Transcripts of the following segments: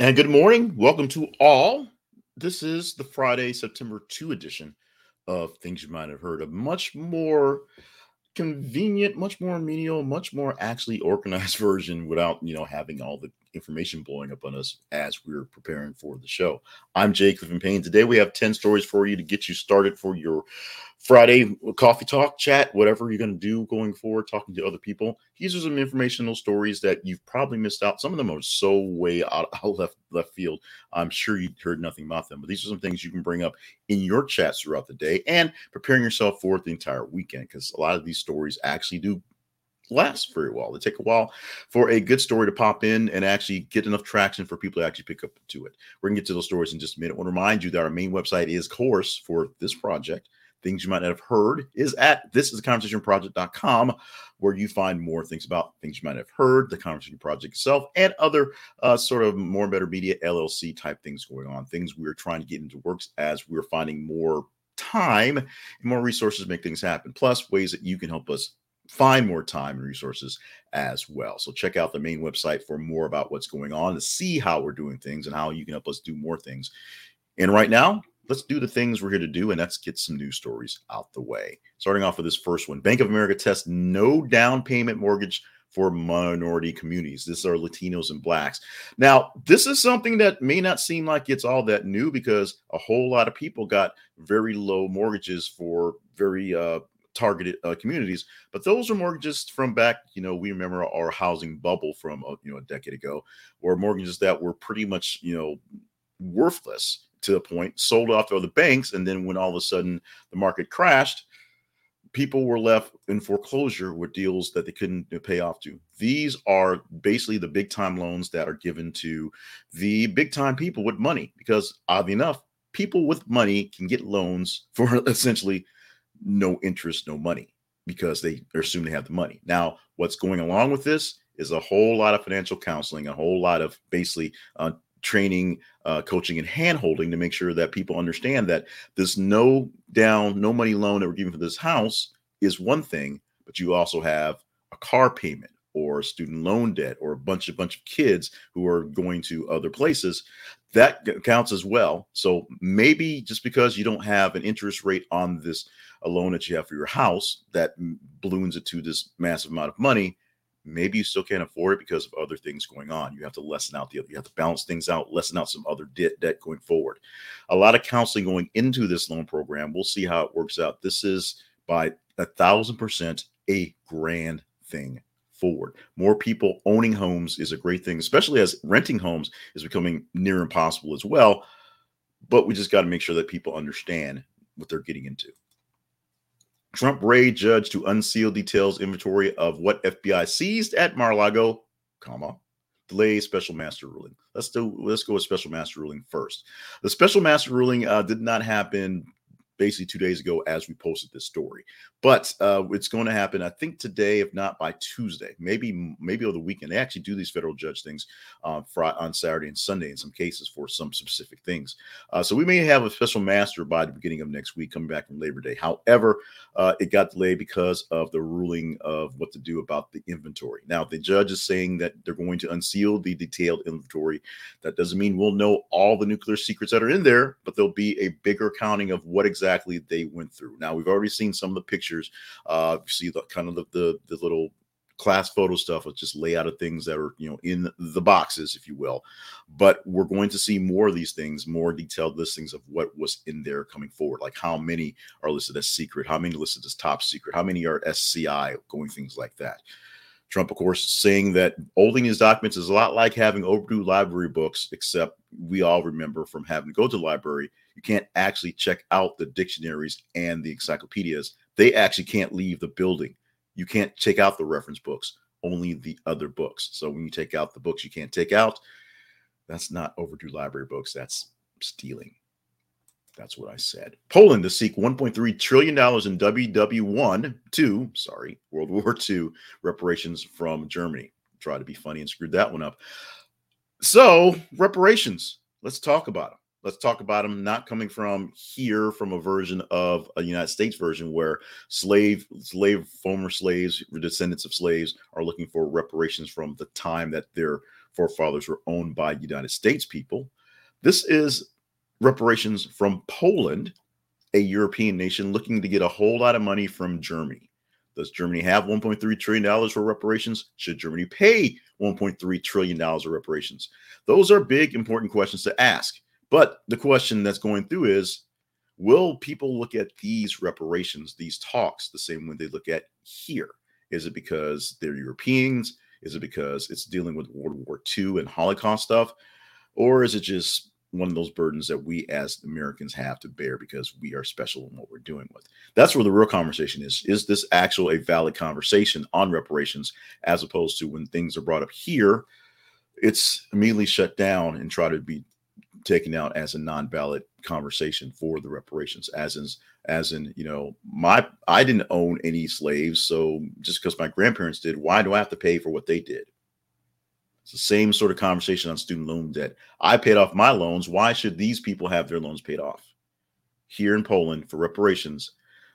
And good morning. Welcome to all. This is the Friday, September 2 edition of Things You Might Have Heard. A much more convenient, much more menial, much more actually organized version without, you know, having all the information blowing up on us as we're preparing for the show. I'm Jay Clifton Payne. Today we have 10 stories for you to get you started for your Friday coffee talk, chat, whatever you're going to do going forward, talking to other people. These are some informational stories that you've probably missed out. Some of them are so way out, out left left field. I'm sure you heard nothing about them, but these are some things you can bring up in your chats throughout the day and preparing yourself for the entire weekend because a lot of these stories actually do last very well. They take a while for a good story to pop in and actually get enough traction for people to actually pick up to it. We're gonna get to those stories in just a minute. I want to remind you that our main website is course for this project things you might not have heard is at this is the conversation project.com where you find more things about things you might have heard the conversation project itself and other uh, sort of more better media llc type things going on things we're trying to get into works as we're finding more time and more resources to make things happen plus ways that you can help us find more time and resources as well. So check out the main website for more about what's going on to see how we're doing things and how you can help us do more things. And right now, let's do the things we're here to do and let's get some news stories out the way. Starting off with this first one Bank of America tests no down payment mortgage for minority communities. This are Latinos and blacks. Now, this is something that may not seem like it's all that new because a whole lot of people got very low mortgages for very uh, targeted uh, communities but those are mortgages from back you know we remember our housing bubble from uh, you know a decade ago or mortgages that were pretty much you know worthless to a point, sold off to other banks, and then when all of a sudden the market crashed, people were left in foreclosure with deals that they couldn't pay off to. These are basically the big time loans that are given to the big time people with money because oddly enough, people with money can get loans for essentially no interest, no money because they assume they have the money. Now, what's going along with this is a whole lot of financial counseling, a whole lot of basically uh, training, uh, coaching, and handholding to make sure that people understand that this no down, no money loan that we're giving for this house is one thing, but you also have a car payment or student loan debt or a bunch of bunch of kids who are going to other places that counts as well so maybe just because you don't have an interest rate on this loan that you have for your house that balloons it to this massive amount of money maybe you still can't afford it because of other things going on. You have to lessen out the other, you have to balance things out, lessen out some other debt debt going forward. A lot of counseling going into this loan program. We'll see how it works out. This is by a thousand percent a grand thing forward. More people owning homes is a great thing, especially as renting homes is becoming near impossible as well. But we just got to make sure that people understand what they're getting into. Trump raid judge to unseal details inventory of what FBI seized at Mar-a-Lago, comma, delay special master ruling. Let's do let's go with special master ruling first. The special master ruling uh, did not happen basically two days ago as we posted this story. But uh, it's going to happen, I think, today, if not by Tuesday, maybe maybe over the weekend. They actually do these federal judge things uh, Friday, on Saturday and Sunday in some cases for some specific things. Uh, so we may have a special master by the beginning of next week, coming back from Labor Day. However, uh, it got delayed because of the ruling of what to do about the inventory. Now, the judge is saying that they're going to unseal the detailed inventory. That doesn't mean we'll know all the nuclear secrets that are in there, but there'll be a bigger counting of what exactly they went through. Now, we've already seen some of the pictures. Uh, see the kind of the, the, the little class photo stuff with just layout of things that are you know in the boxes if you will but we're going to see more of these things more detailed listings of what was in there coming forward like how many are listed as secret how many listed as top secret how many are sci going things like that trump of course saying that holding his documents is a lot like having overdue library books except we all remember from having to go to the library you can't actually check out the dictionaries and the encyclopedias they actually can't leave the building you can't check out the reference books, only the other books. So when you take out the books you can't take out, that's not overdue library books, that's stealing. That's what I said. Poland to seek 1.3 trillion dollars in WW1 two, sorry, World War II reparations from Germany. Try to be funny and screwed that one up. So, reparations. Let's talk about them. Let's talk about them not coming from here from a version of a United States version where slave, slave, former slaves, descendants of slaves are looking for reparations from the time that their forefathers were owned by United States people. This is reparations from Poland, a European nation looking to get a whole lot of money from Germany. Does Germany have $1.3 trillion for reparations? Should Germany pay $1.3 trillion of reparations? Those are big, important questions to ask. But the question that's going through is will people look at these reparations, these talks, the same way they look at here? Is it because they're Europeans? Is it because it's dealing with World War II and Holocaust stuff? Or is it just one of those burdens that we as Americans have to bear because we are special in what we're doing with? That's where the real conversation is. Is this actual a valid conversation on reparations as opposed to when things are brought up here? It's immediately shut down and try to be taken out as a non-valid conversation for the reparations as in as in you know my i didn't own any slaves so just because my grandparents did why do i have to pay for what they did? It's the same sort of conversation on student loan debt. I paid off my loans why should these people have their loans paid off? Here in poland for reparations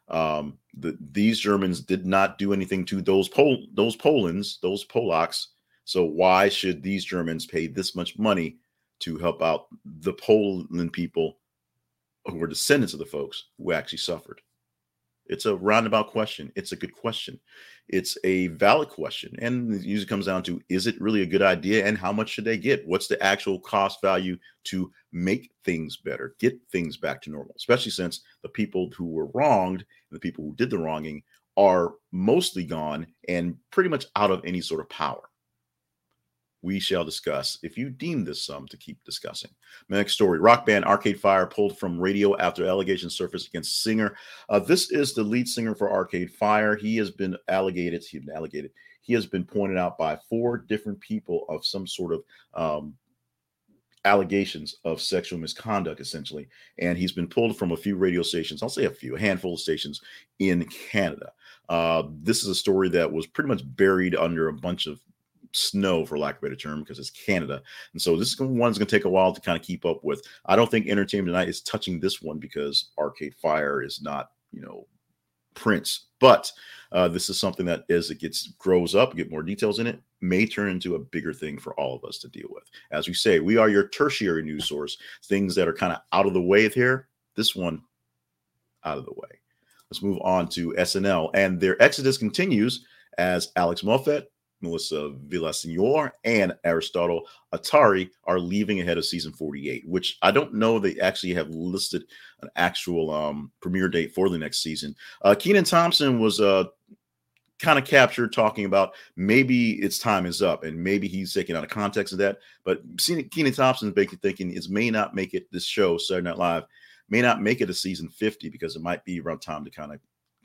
um, the, these germans did not do anything to those Pol- those polands those polacks so why should these germans pay this much money to help out the Poland people who were descendants of the folks who actually suffered? It's a roundabout question. It's a good question. It's a valid question. And it usually comes down to is it really a good idea and how much should they get? What's the actual cost value to make things better, get things back to normal, especially since the people who were wronged and the people who did the wronging are mostly gone and pretty much out of any sort of power we shall discuss if you deem this some to keep discussing. next story rock band Arcade Fire pulled from radio after allegations surfaced against singer. Uh, this is the lead singer for Arcade Fire. He has been allegated, he's been allegated, he has been pointed out by four different people of some sort of um, allegations of sexual misconduct, essentially. And he's been pulled from a few radio stations, I'll say a few, a handful of stations in Canada. Uh, this is a story that was pretty much buried under a bunch of snow, for lack of a better term, because it's Canada. And so this one's going to take a while to kind of keep up with. I don't think Entertainment Tonight is touching this one because Arcade Fire is not, you know, Prince. But uh, this is something that as it gets grows up, get more details in it, may turn into a bigger thing for all of us to deal with. As we say, we are your tertiary news source. Things that are kind of out of the way here. This one, out of the way. Let's move on to SNL, and their exodus continues as Alex Moffat Melissa Villasenor and Aristotle Athari are leaving ahead of season 48, which I don't know they actually have listed an actual um, premiere date for the next season. Uh, Kenan Thompson was uh, kind of captured talking about maybe its time is up and maybe he's taken out of context of that. But Kenan Thompson is basically thinking it may not make it this show, Saturday Night Live, may not make it a season 50 because it might be around time to kind of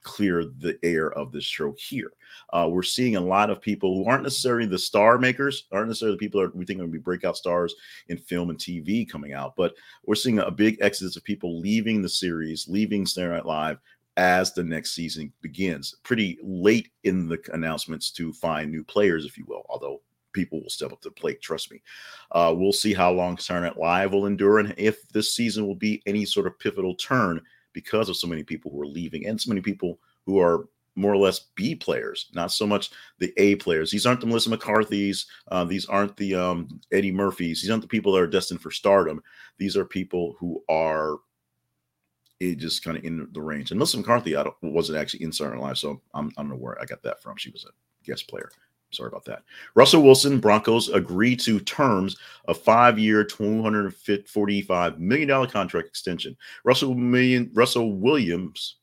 clear the air of this show here. Uh, we're seeing a lot of people who aren't necessarily the star makers, aren't necessarily the people that we think are going to be breakout stars in film and TV coming out, but we're seeing a big exodus of people leaving the series, leaving Saturday Night Live as the next season begins. Pretty late in the announcements to find new players, if you will, although people will step up to the plate. Trust me. Uh, we'll see how long Saturday Night Live will endure and if this season will be any sort of pivotal turn because of so many people who are leaving and so many people who are more or less B players, not so much the A players. These aren't the Melissa McCarthy's. Uh, these aren't the um, Eddie Murphys. These aren't the people that are destined for stardom. These are people who are it just kind of in the range. And Melissa McCarthy, I wasn't actually in Saturday Night Live, so I'm, I don't know where I got that from. She was a guest player. Sorry about that. Russell Wilson, Broncos agree to terms of five-year, $245 million contract extension. Russell million, Russell Williams,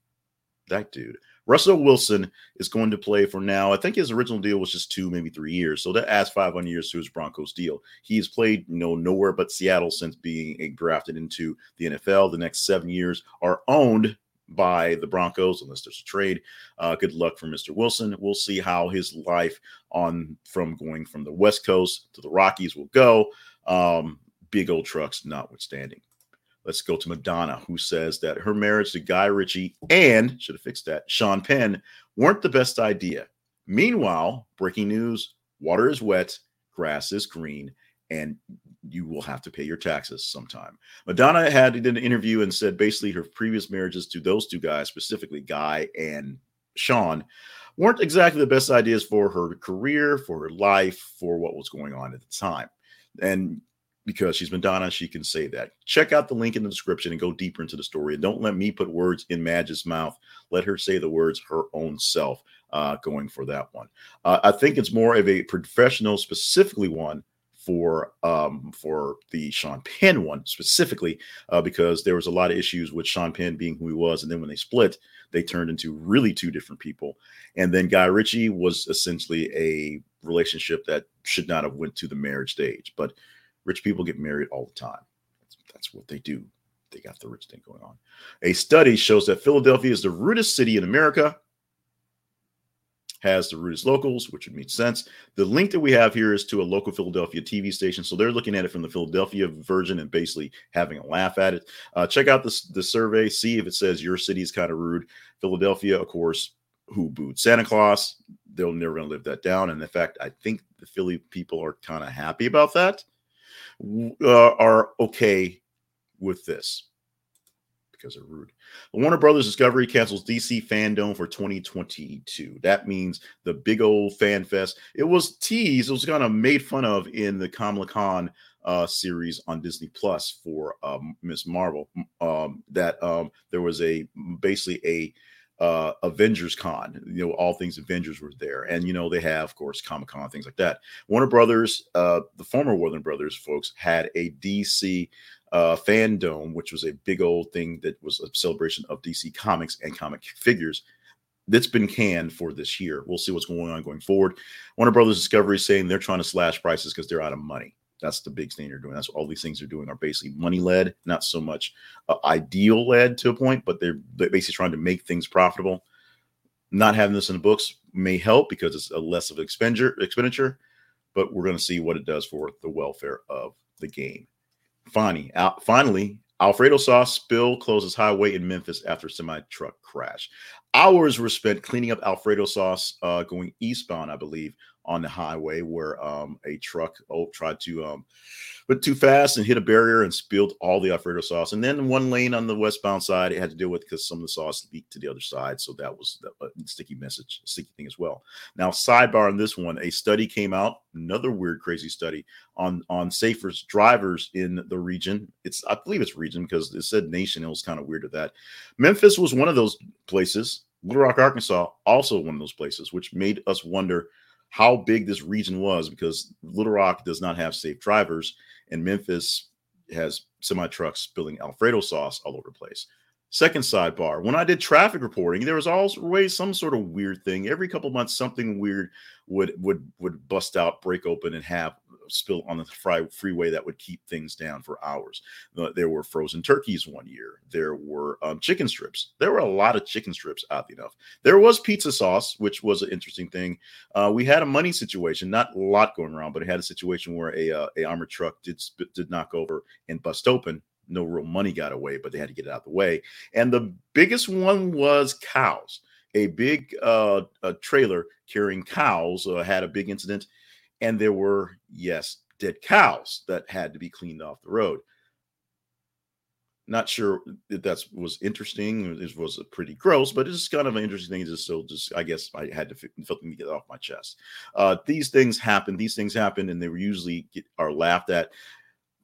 that dude. Russell Wilson is going to play for now. I think his original deal was just two, maybe three years. So that adds 500 years to his Broncos deal. He has played, you know, nowhere but Seattle since being eh, drafted into the NFL. The next seven years are owned by the Broncos unless there's a trade. Uh, good luck for Mr. Wilson. We'll see how his life on from going from the West Coast to the Rockies will go. Um, big old trucks notwithstanding. Let's go to Madonna, who says that her marriage to Guy Ritchie and should have fixed that Sean Penn weren't the best idea. Meanwhile, breaking news: water is wet, grass is green, and you will have to pay your taxes sometime. Madonna had did an interview and said basically her previous marriages to those two guys, specifically Guy and Sean, weren't exactly the best ideas for her career, for her life, for what was going on at the time. And because she's Madonna, she can say that. Check out the link in the description and go deeper into the story. And don't let me put words in Madge's mouth. Let her say the words her own self. Uh, going for that one. Uh, I think it's more of a professional, specifically one for um, for the Sean Penn one specifically uh, because there was a lot of issues with Sean Penn being who he was, and then when they split, they turned into really two different people. And then Guy Ritchie was essentially a relationship that should not have went to the marriage stage, but rich people get married all the time. That's, that's what they do. They got the rich thing going on. A study shows that Philadelphia is the rudest city in America has the rudest locals, which would make sense. The link that we have here is to a local Philadelphia TV station. So they're looking at it from the Philadelphia version and basically having a laugh at it. Uh, check out this the survey, see if it says your city is kind of rude. Philadelphia, of course, who booed Santa Claus. They're never going to live that down. And in fact, I think the Philly people are kind of happy about that, uh, are okay with this because they're rude. The Warner Brothers Discovery cancels DC FanDome for 2022. That means the big old fan fest. It was teased, it was kind of made fun of in the Kamala Khan uh, series on Disney Plus for um, Miss Marvel. Um, that um, there was a basically a uh, Avengers Con. You know, all things Avengers were there, and you know they have, of course, Comic Con, things like that. Warner Brothers, uh, the former Warner Brothers folks, had a DC uh, FanDome, which was a big old thing that was a celebration of DC Comics and comic figures. That's been canned for this year. We'll see what's going on going forward. Warner Brothers Discovery is saying they're trying to slash prices because they're out of money. That's the big thing they're doing. That's all these things are doing are basically money led, not so much uh, ideal led to a point, but they're, they're basically trying to make things profitable. Not having this in the books may help because it's a less of an expenditure, expenditure, but we're going to see what it does for the welfare of the game. Finally, finally, Alfredo sauce spill closes highway in Memphis after semi truck crash. Hours were spent cleaning up Alfredo sauce uh, going eastbound, I believe, on the highway where um, a truck oh, tried to um, too fast and hit a barrier and spilled all the Alfredo sauce. And then one lane on the westbound side it had to deal with because some of the sauce leaked to the other side. So that was a uh, sticky message, sticky thing as well. Now, sidebar on this one, a study came out, another weird, crazy study on on safer drivers in the region. It's I believe it's region because it said nation. It was kind of weird to that. Memphis was one of those places. Little Rock, Arkansas, also one of those places, which made us wonder how big this region was because Little Rock does not have safe drivers, and Memphis has semi trucks spilling Alfredo sauce all over the place. Second sidebar: When I did traffic reporting, there was always some sort of weird thing. Every couple months, something weird would would would bust out, break open, and have spill on the fry, freeway that would keep things down for hours. There were frozen turkeys one year. There were um, chicken strips. There were a lot of chicken strips, oddly enough. There was pizza sauce, which was an interesting thing. Uh, we had a money situation, not a lot going around, but it had a situation where a uh, a armored truck did did knock over and bust open. No real money got away, but they had to get it out of the way. And the biggest one was cows a big uh, a trailer carrying cows uh, had a big incident and there were, yes, dead cows that had to be cleaned off the road. Not sure if that was interesting. It was pretty gross, but it's kind of an interesting thing to still just, I guess I had to me get off my chest. Uh, these things happen. These things happen, and they were usually get, are laughed at.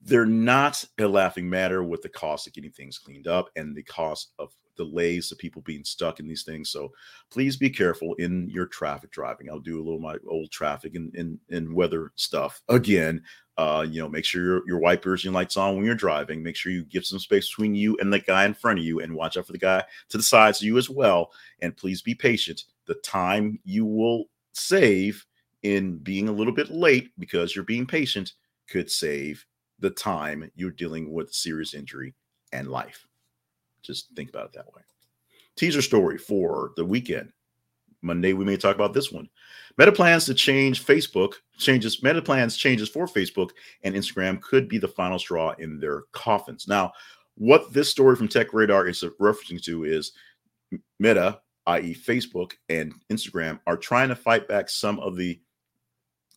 They're not a laughing matter with the cost of getting things cleaned up and the cost of delays of people being stuck in these things. So please be careful in your traffic driving. I'll do a little my old traffic and and, and weather stuff again. Uh, you know, make sure your, your wipers and lights on when you're driving. Make sure you give some space between you and the guy in front of you, and watch out for the guy to the sides of you as well. And please be patient. The time you will save in being a little bit late because you're being patient could save the time you're dealing with serious injury and life. Just think about it that way. Teaser story for the weekend. Monday, we may talk about this one. Meta plans to change Facebook, changes, Meta plans changes for Facebook and Instagram could be the final straw in their coffins. Now, what this story from Tech Radar is referencing to is Meta, i.e., Facebook and Instagram, are trying to fight back some of the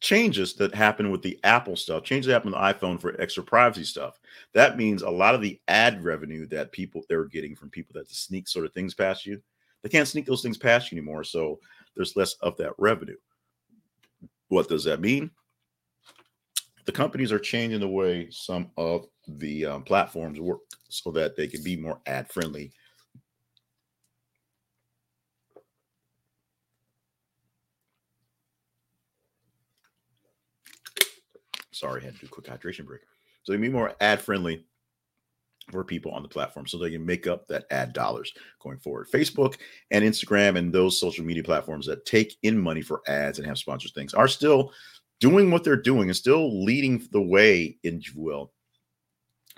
changes that happen with the Apple stuff, changes that happen with the iPhone for extra privacy stuff. That means a lot of the ad revenue that people they're getting from people that sneak sort of things past you, they can't sneak those things past you anymore. So there's less of that revenue. What does that mean? the companies are changing the way some of the um, platforms work so that they can be more ad friendly. Sorry, I had to do a quick hydration break. So they can be more ad friendly for people on the platform so they can make up that ad dollars going forward. Facebook and Instagram and those social media platforms that take in money for ads and have sponsored things are still doing what they're doing and still leading the way, in will,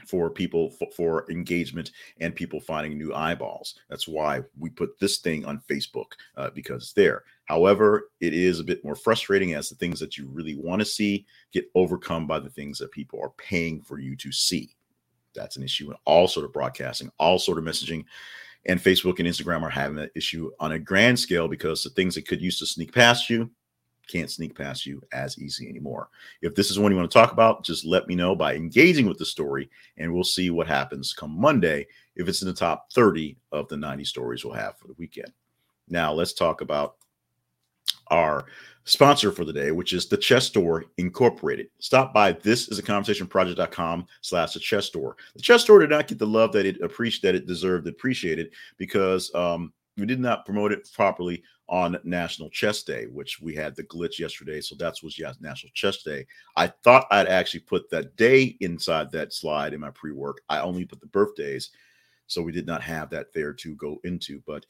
for people for, for, engagement and people finding new eyeballs. That's why we put this thing on Facebook uh, because it's there. However, it is a bit more frustrating as the things that you really want to see get overcome by the things that people are paying for you to see. That's an issue in all sort of broadcasting, all sort of messaging. And Facebook and Instagram are having that issue on a grand scale because the things that could use to sneak past you can't sneak past you as easy anymore. If this is one you want to talk about, just let me know by engaging with the story, and we'll see what happens come Monday if it's in the top 30 of the 90 stories we'll have for the weekend. Now, let's talk about our sponsor for the day, which is the Chess Store Incorporated. Stop by this is a conversation project.com slash the chess store. The chess store did not get the love that it appreciated that it deserved, appreciated because um, we did not promote it properly on National Chess Day, which we had the glitch yesterday. So that's was yeah, National Chess Day. I thought I'd actually put that day inside that slide in my pre-work. I only put the birthdays, so we did not have that there to go into. But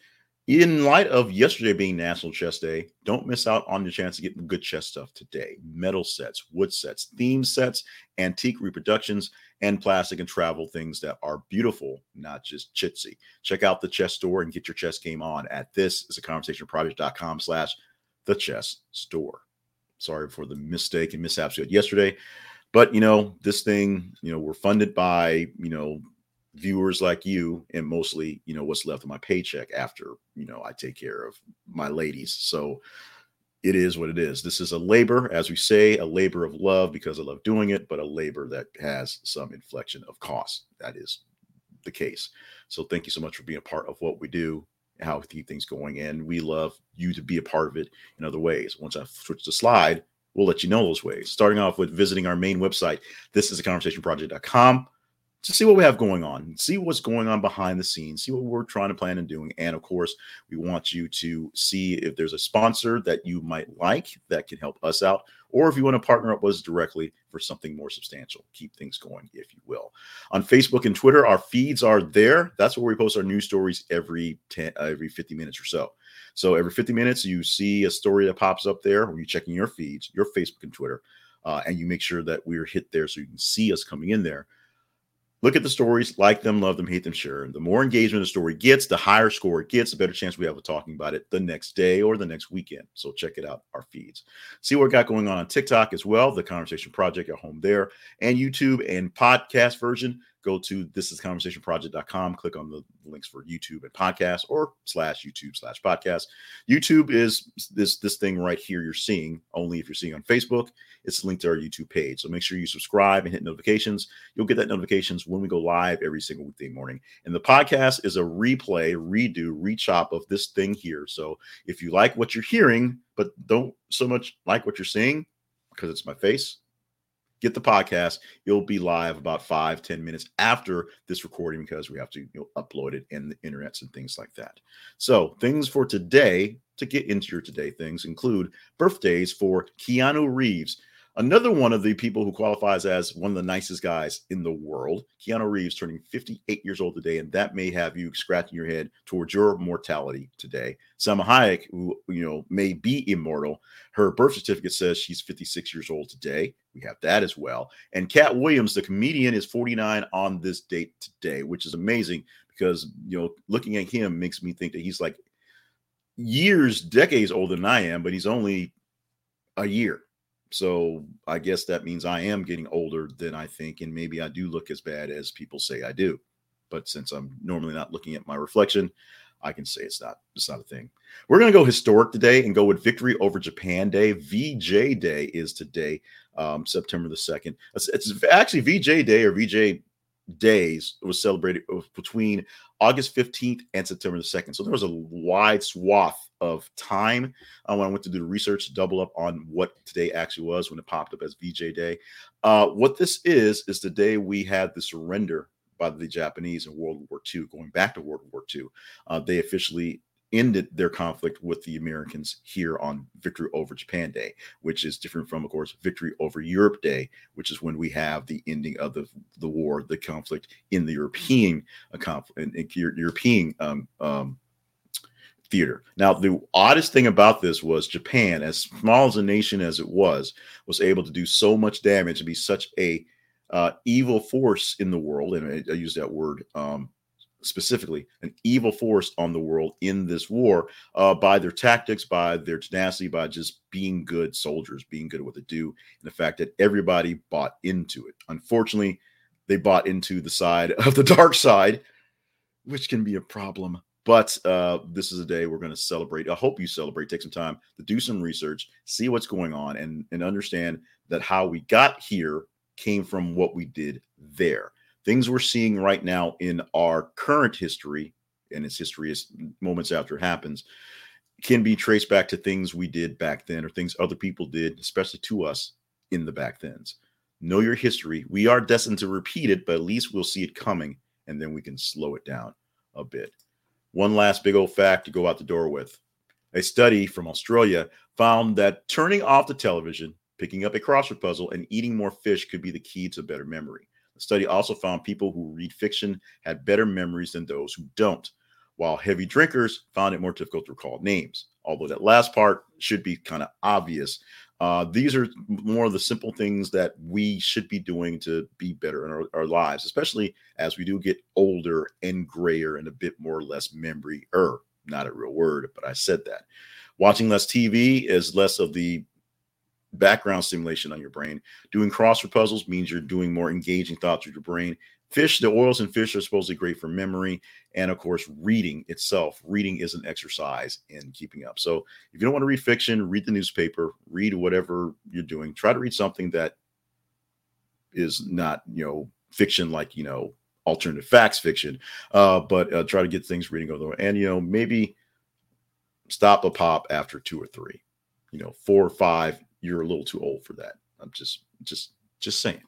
in light of yesterday being National Chess Day, don't miss out on the chance to get good chess stuff today. Metal sets, wood sets, theme sets, antique reproductions, and plastic and travel things that are beautiful, not just chitsy. Check out the chess store and get your chess game on at this is a conversation project.com slash the chess store. Sorry for the mistake and mishaps yesterday. But you know, this thing, you know, we're funded by, you know, viewers like you and mostly you know what's left of my paycheck after you know i take care of my ladies. So it is what it is. This is a labor as we say a labor of love because i love doing it but a labor that has some inflection of cost. That is the case. So thank you so much for being a part of what we do how we keep things going and we love you to be a part of it in other ways. Once i switch the slide we'll let you know those ways. Starting off with visiting our main website this is a conversation project.com to see what we have going on, see what's going on behind the scenes, see what we're trying to plan and doing. And of course, we want you to see if there's a sponsor that you might like that can help us out, or if you want to partner up with us directly for something more substantial. Keep things going, if you will. On Facebook and Twitter, our feeds are there. That's where we post our news stories every 10, uh, every 50 minutes or so. So every 50 minutes, you see a story that pops up there when you're checking your feeds, your Facebook and Twitter, uh, and you make sure that we're hit there so you can see us coming in there look at the stories, like them, love them, hate them, share. them. The more engagement a story gets, the higher score it gets, the better chance we have of talking about it the next day or the next weekend. So check it out, our feeds. See what we got going on on TikTok as well, the Conversation Project at home there, and YouTube and podcast version go to this is conversationproject.com click on the links for youtube and podcast or slash youtube slash podcast. Youtube is this this thing right here you're seeing only if you're seeing on facebook. It's linked to our youtube page. So make sure you subscribe and hit notifications. You'll get that notifications when we go live every single weekday morning. And the podcast is a replay redo rechop of this thing here. So if you like what you're hearing but don't so much like what you're seeing because it's my face get the podcast. It'll be live about five ten minutes after this recording because we have to you know, upload it in the internets and things like that. So, things for today to get into your today things include birthdays for Keanu Reeves. Another one of the people who qualifies as one of the nicest guys in the world, Keanu Reeves, turning 58 years old today, and that may have you scratching your head towards your mortality today. Salma Hayek, who you know may be immortal, her birth certificate says she's 56 years old today. We have that as well. And Katt Williams, the comedian, is 49 on this date today, which is amazing because you know looking at him makes me think that he's like years, decades older than I am, but he's only a year so I guess that means I am getting older than I think, and maybe I do look as bad as people say I do. But since I'm normally not looking at my reflection, I can say it's not it's not a thing. We're gonna go historic today and go with Victory over Japan Day. VJ Day is today, um, September the second. It's, it's, actually VJ Day or VJ days was celebrated between August 15th and September the 2nd. So there was a wide swath of time uh, when I went to do the research to double up on what today actually was when it popped up as VJ Day. Uh, what this is, is the day we had the surrender by the Japanese in World War II, going back to World War II. Uh, they officially ended their conflict with the Americans here on Victory over Japan Day, which is different from, of course, Victory over Europe Day, which is when we have the ending of the, the war, the conflict in the European uh, conflict, in, in European um, um, theater. Now, the oddest thing about this was Japan, as small as a nation as it was, was able to do so much damage and be such a uh, evil force in the world, and I, I use that word um, specifically an evil force on the world in this war uh, by their tactics, by their tenacity, by just being good soldiers, being good at what they do, and the fact that everybody bought into it. Unfortunately, they bought into the side of the dark side, which can be a problem. But uh, this is a day we're going to celebrate. I hope you celebrate. Take some time to do some research, see what's going on, and, and understand that how we got here came from what we did there things we're seeing right now in our current history, and its history is moments after it happens, can be traced back to things we did back then or things other people did, especially to us in the back thens. Know your history. We are destined to repeat it, but at least we'll see it coming and then we can slow it down a bit. One last big old fact to go out the door with. A study from Australia found that turning off the television, picking up a crossword puzzle, and eating more fish could be the key to better memory. Study also found people who read fiction had better memories than those who don't, while heavy drinkers found it more difficult to recall names. Although that last part should be kind of obvious. Uh, these are more of the simple things that we should be doing to be better in our, our lives, especially as we do get older and grayer and a bit more or less memory er not a real word, but I said that. Watching less TV is less of the background stimulation on your brain. Doing crossword puzzles means you're doing more engaging thoughts with your brain. Fish, the oils in fish are supposedly great for memory. And of course, reading itself. Reading is an exercise in keeping up. So if you don't want to read fiction, read the newspaper, read whatever you're doing. Try to read something that is not, you know, fiction like, you know, alternative facts fiction. Uh, but uh, try to get things reading over. And, you know, maybe stop a pop after two or three. You know, four or five, you're a little too old for that. I'm just just just saying.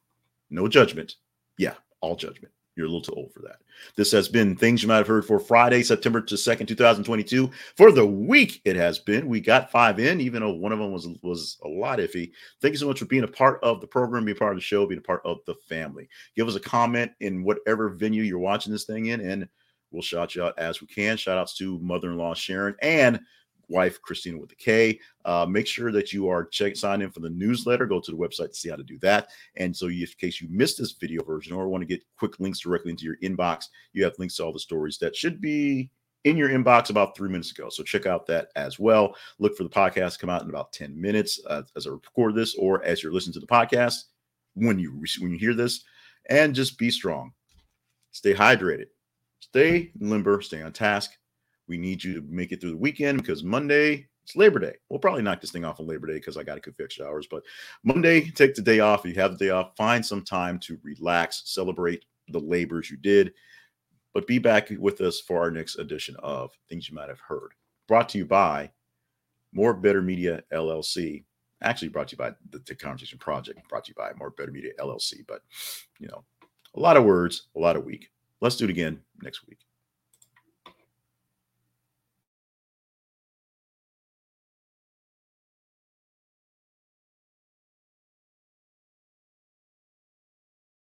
No judgment. Yeah, all judgment. You're a little too old for that. This has been things you might have heard for Friday, September to 2nd, 2022. For the week, it has been. We got five in, even though one of them was was a lot iffy. Thank you so much for being a part of the program, being part of the show, being a part of the family. Give us a comment in whatever venue you're watching this thing in, and we'll shout you out as we can. Shout outs to mother-in-law Sharon and wife Christina with the K. Uh, make sure that you are check sign in for the newsletter. Go to the website to see how to do that. And so, in case you missed this video version or want to get quick links directly into your inbox, you have links to all the stories that should be in your inbox about three minutes ago. So check out that as well. Look for the podcast come out in about 10 minutes uh, as I record this or as you're listening to the podcast when you when you hear this. And just be strong. Stay hydrated. Stay limber. Stay on task. We need you to make it through the weekend because Monday it's Labor Day. We'll probably knock this thing off on Labor Day because I got to cook extra hours. But Monday, take the day off. If you have the day off, find some time to relax, celebrate the labors you did. But be back with us for our next edition of Things You Might Have Heard. Brought to you by More Better Media LLC. Actually, brought to you by the, the Conversation Project. Brought to you by More Better Media LLC. But, you know, a lot of words, a lot of week. Let's do it again next week.